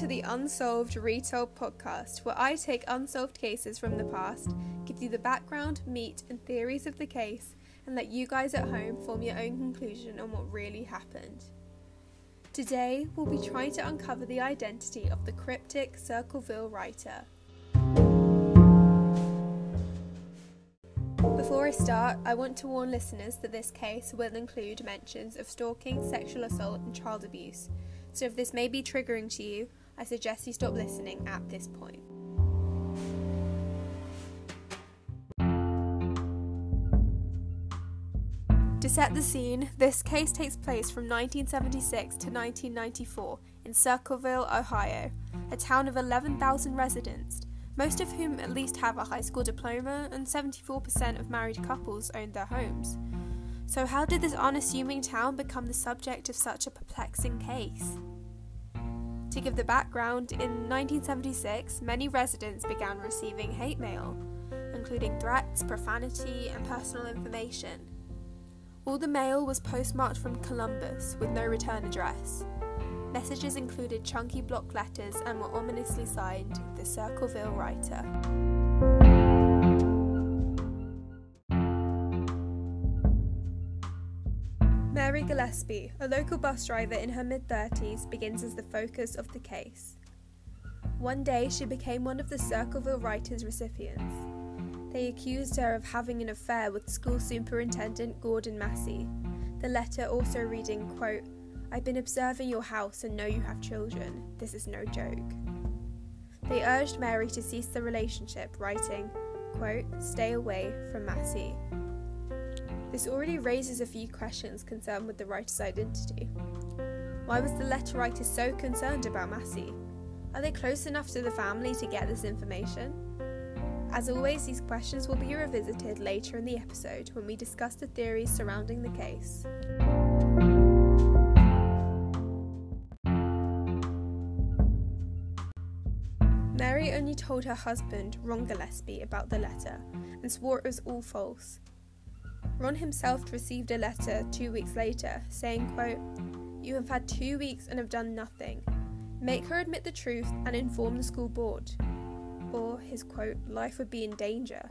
to the Unsolved Retold podcast, where I take unsolved cases from the past, give you the background, meat, and theories of the case, and let you guys at home form your own conclusion on what really happened. Today, we'll be trying to uncover the identity of the cryptic Circleville writer. Before I start, I want to warn listeners that this case will include mentions of stalking, sexual assault, and child abuse so if this may be triggering to you, I suggest you stop listening at this point. To set the scene, this case takes place from 1976 to 1994 in Circleville, Ohio, a town of 11,000 residents, most of whom at least have a high school diploma, and 74% of married couples own their homes. So, how did this unassuming town become the subject of such a perplexing case? To give the background, in 1976, many residents began receiving hate mail, including threats, profanity, and personal information. All the mail was postmarked from Columbus with no return address. Messages included chunky block letters and were ominously signed the Circleville Writer. Gillespie, a local bus driver in her mid 30s, begins as the focus of the case. One day, she became one of the Circleville Writers' recipients. They accused her of having an affair with school superintendent Gordon Massie. The letter also reading, quote, I've been observing your house and know you have children. This is no joke. They urged Mary to cease the relationship, writing, quote, Stay away from Massie. This already raises a few questions concerned with the writer's identity. Why was the letter writer so concerned about Massie? Are they close enough to the family to get this information? As always, these questions will be revisited later in the episode when we discuss the theories surrounding the case. Mary only told her husband, Ron Gillespie, about the letter and swore it was all false. Ron himself received a letter two weeks later saying, quote, You have had two weeks and have done nothing. Make her admit the truth and inform the school board. Or his quote, life would be in danger.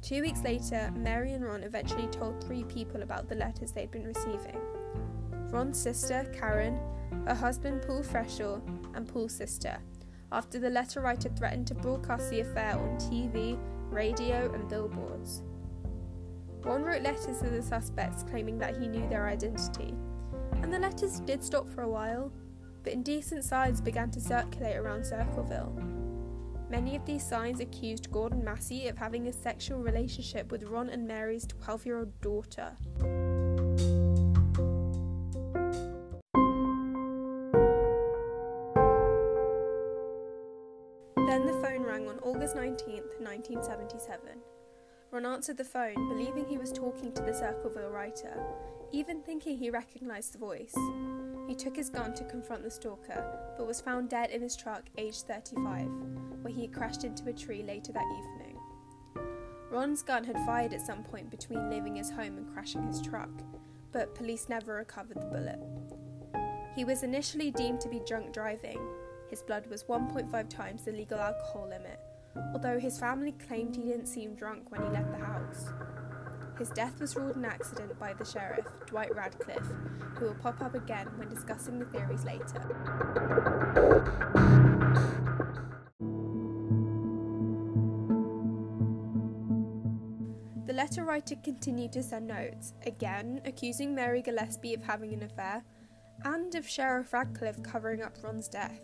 Two weeks later, Mary and Ron eventually told three people about the letters they'd been receiving Ron's sister, Karen, her husband, Paul Freshour, and Paul's sister, after the letter writer threatened to broadcast the affair on TV, radio, and billboards. Ron wrote letters to the suspects claiming that he knew their identity, and the letters did stop for a while, but indecent signs began to circulate around Circleville. Many of these signs accused Gordon Massie of having a sexual relationship with Ron and Mary's 12 year old daughter. Then the phone rang on August 19th, 1977. Ron answered the phone, believing he was talking to the Circleville writer, even thinking he recognised the voice. He took his gun to confront the stalker, but was found dead in his truck, aged 35, where he had crashed into a tree later that evening. Ron's gun had fired at some point between leaving his home and crashing his truck, but police never recovered the bullet. He was initially deemed to be drunk driving. His blood was 1.5 times the legal alcohol limit, although his family claimed he didn't seem drunk when he left the house. His death was ruled an accident by the sheriff, Dwight Radcliff, who will pop up again when discussing the theories later. The letter writer continued to send notes, again accusing Mary Gillespie of having an affair and of Sheriff Radcliff covering up Ron's death.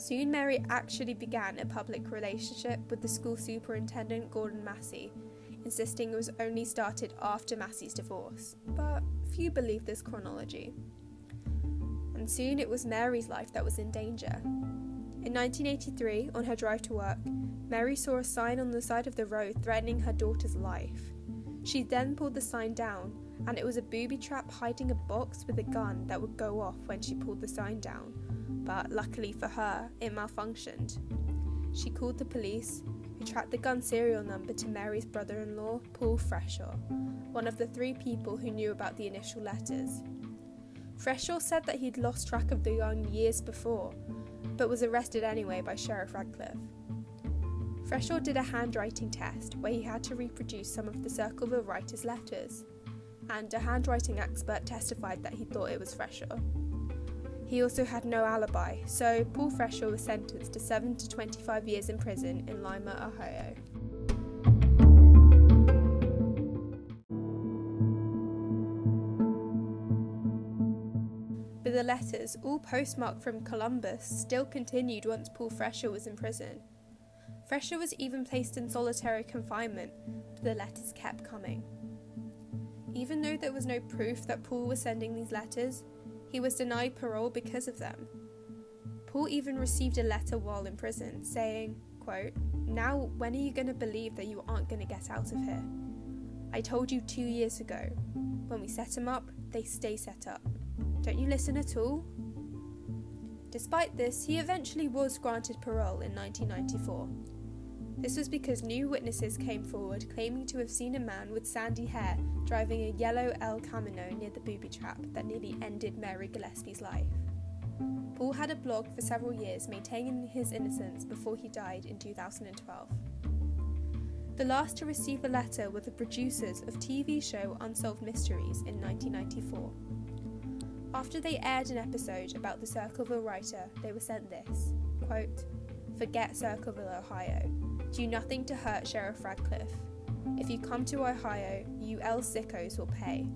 Soon, Mary actually began a public relationship with the school superintendent Gordon Massie, insisting it was only started after Massie's divorce, but few believe this chronology. And soon it was Mary's life that was in danger. In 1983, on her drive to work, Mary saw a sign on the side of the road threatening her daughter's life. She then pulled the sign down, and it was a booby trap hiding a box with a gun that would go off when she pulled the sign down but luckily for her, it malfunctioned. She called the police, who tracked the gun serial number to Mary's brother in law, Paul Freshour, one of the three people who knew about the initial letters. Freshour said that he'd lost track of the gun years before, but was arrested anyway by Sheriff Radcliff. Freshour did a handwriting test where he had to reproduce some of the Circleville writer's letters, and a handwriting expert testified that he thought it was Freshaw. He also had no alibi, so Paul Freshour was sentenced to 7 to 25 years in prison in Lima, Ohio. But the letters, all postmarked from Columbus, still continued once Paul Freshour was in prison. Freshour was even placed in solitary confinement, but the letters kept coming. Even though there was no proof that Paul was sending these letters, he was denied parole because of them. Paul even received a letter while in prison saying, quote, Now, when are you going to believe that you aren't going to get out of here? I told you two years ago. When we set them up, they stay set up. Don't you listen at all? Despite this, he eventually was granted parole in 1994. This was because new witnesses came forward claiming to have seen a man with sandy hair driving a yellow El Camino near the booby trap that nearly ended Mary Gillespie's life. Paul had a blog for several years maintaining his innocence before he died in 2012. The last to receive a letter were the producers of TV show Unsolved Mysteries in 1994. After they aired an episode about the Circleville writer, they were sent this quote, Forget Circleville, Ohio. Do nothing to hurt Sheriff Radcliff. If you come to Ohio, you El Sickos will pay.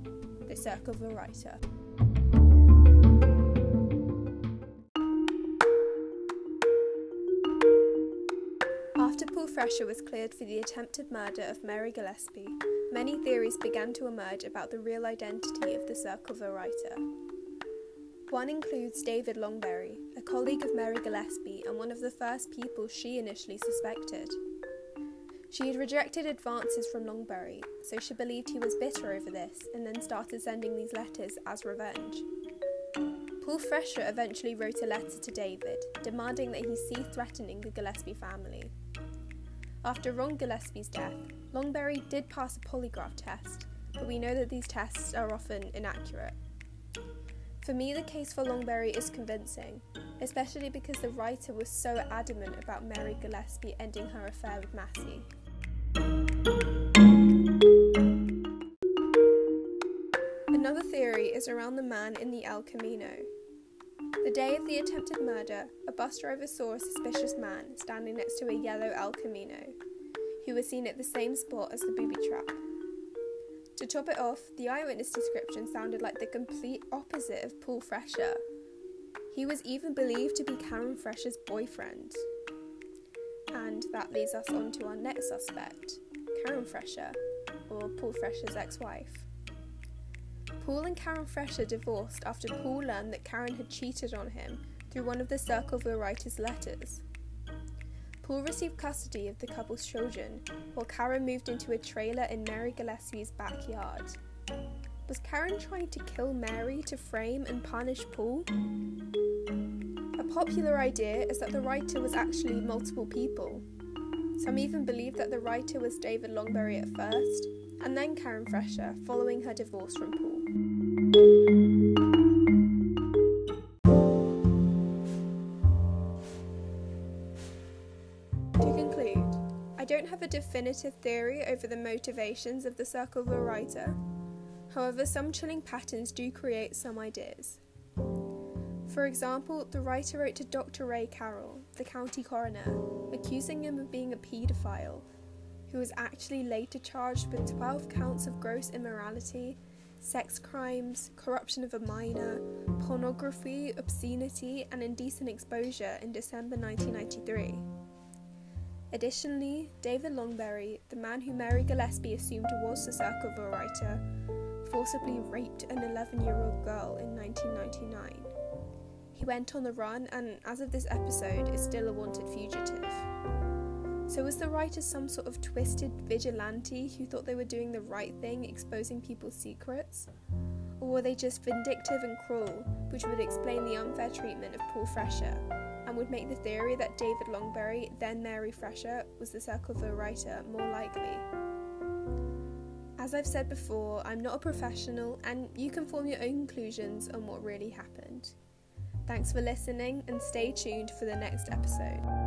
The Circleville Writer. After Paul Freshour was cleared for the attempted murder of Mary Gillespie, many theories began to emerge about the real identity of the Circleville writer. One includes David Longberry, a colleague of Mary Gillespie and one of the first people she initially suspected. She had rejected advances from Longberry, so she believed he was bitter over this and then started sending these letters as revenge. Paul Freshour eventually wrote a letter to David, demanding that he cease threatening the Gillespie family. After Ron Gillespie's death, Longberry did pass a polygraph test, but we know that these tests are often inaccurate. For me, the case for Longberry is convincing, especially because the writer was so adamant about Mary Gillespie ending her affair with Massie. Another theory is around the man in the El Camino. The day of the attempted murder, a bus driver saw a suspicious man standing next to a yellow El Camino, who was seen at the same spot as the booby trap. To top it off, the eyewitness description sounded like the complete opposite of Paul Freshour. He was even believed to be Karen Freshour's boyfriend. And that leads us on to our next suspect, Karen Freshour, or Paul Freshour's ex wife. Paul and Karen Freshour divorced after Paul learned that Karen had cheated on him through one of the Circleville writer's letters. Paul received custody of the couple's children, while Karen moved into a trailer in Mary Gillespie's backyard. Was Karen trying to kill Mary to frame and punish Paul? A popular idea is that the writer was actually multiple people. Some even believe that the writer was David Longberry at first, and then Karen Freshour following her divorce from Paul. Don't have a definitive theory over the motivations of the Circleville writer. However, some chilling patterns do create some ideas. For example, the writer wrote to Dr. Ray Carroll, the county coroner, accusing him of being a paedophile, who was actually later charged with 12 counts of gross immorality, sex crimes, corruption of a minor, pornography, obscenity, and indecent exposure in December 1993. Additionally, David Longberry, the man who Mary Gillespie assumed was the Circleville writer, forcibly raped an 11 year old girl in 1999. He went on the run and, as of this episode, is still a wanted fugitive. So, was the writer some sort of twisted vigilante who thought they were doing the right thing, exposing people's secrets? Or were they just vindictive and cruel, which would explain the unfair treatment of Paul Freshour, and would make the theory that David Longberry, then Mary Freshour, was the Circleville writer more likely. As I've said before, I'm not a professional and you can form your own conclusions on what really happened. Thanks for listening and stay tuned for the next episode.